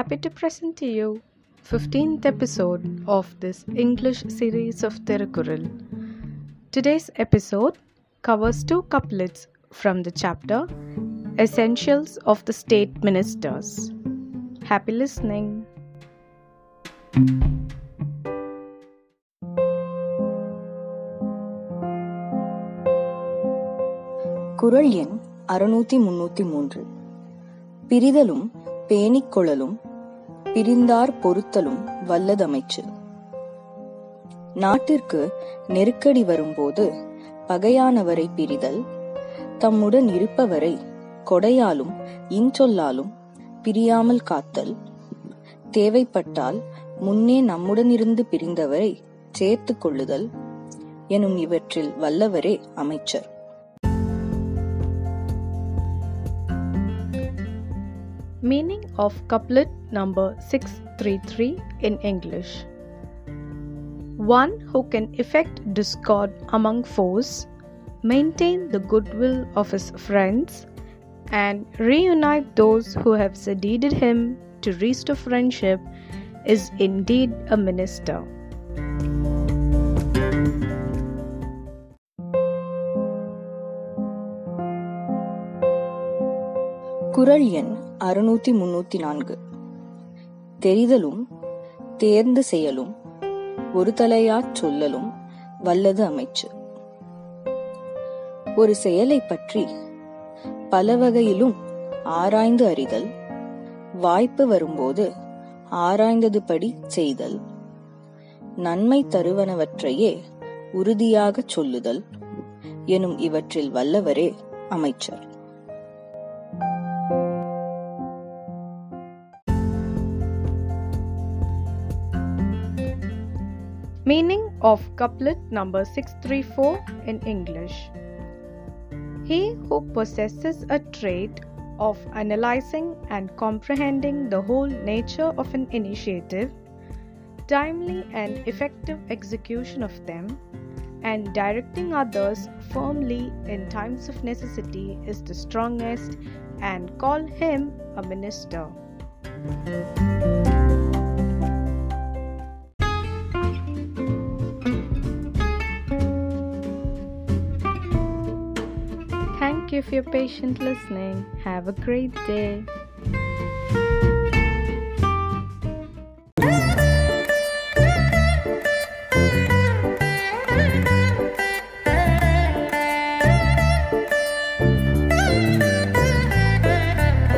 happy to present to you 15th episode of this English series of Thirukural. Today's episode covers two couplets from the chapter Essentials of the State Ministers. Happy listening. குரல் எண் அறுநூத்தி முன்னூத்தி மூன்று பிரிதலும் பேணிக்கொள்ளலும் பிரிந்தார் பொறுத்தலும் வல்லதமைச்சு. நாட்டிற்கு நெருக்கடி வரும்போது பகையானவரை பிரிதல் தம்முடன் இருப்பவரை கொடையாலும் இன்சொல்லாலும் பிரியாமல் காத்தல். தேவைப்பட்டால் முன்னே நம்முடனிருந்து பிரிந்தவரை சேர்த்துக் கொள்ளுதல் எனும் இவற்றில் வல்லவரே அமைச்சர். Meaning of couplet number 633 in English One who can effect discord among foes, maintain the goodwill of his friends, and reunite those who have seceded him to restore friendship is indeed a minister. குறள் எண் அறுநூத்தி முன்னூத்தி நான்கு தெரிதலும் தேர்ந்து செயலும் ஒரு தலையாச் சொல்லலும் வல்லது அமைச்சு. ஒரு செயலை பற்றி பல வகையிலும் ஆராய்ந்து அறிதல் வாய்ப்பு வரும்போது ஆராய்ந்தது படி செய்தல் நன்மை தருவனவற்றையே உறுதியாகச் சொல்லுதல் எனும் இவற்றில் வல்லவரே அமைச்சர். Meaning of couplet number 634 in English He who possesses a trait of analyzing and comprehending the whole nature of an initiative, timely and effective execution of them, and directing others firmly in times of necessity is the strongest, and call him a minister. Thank you for your patient listening. Have a great day.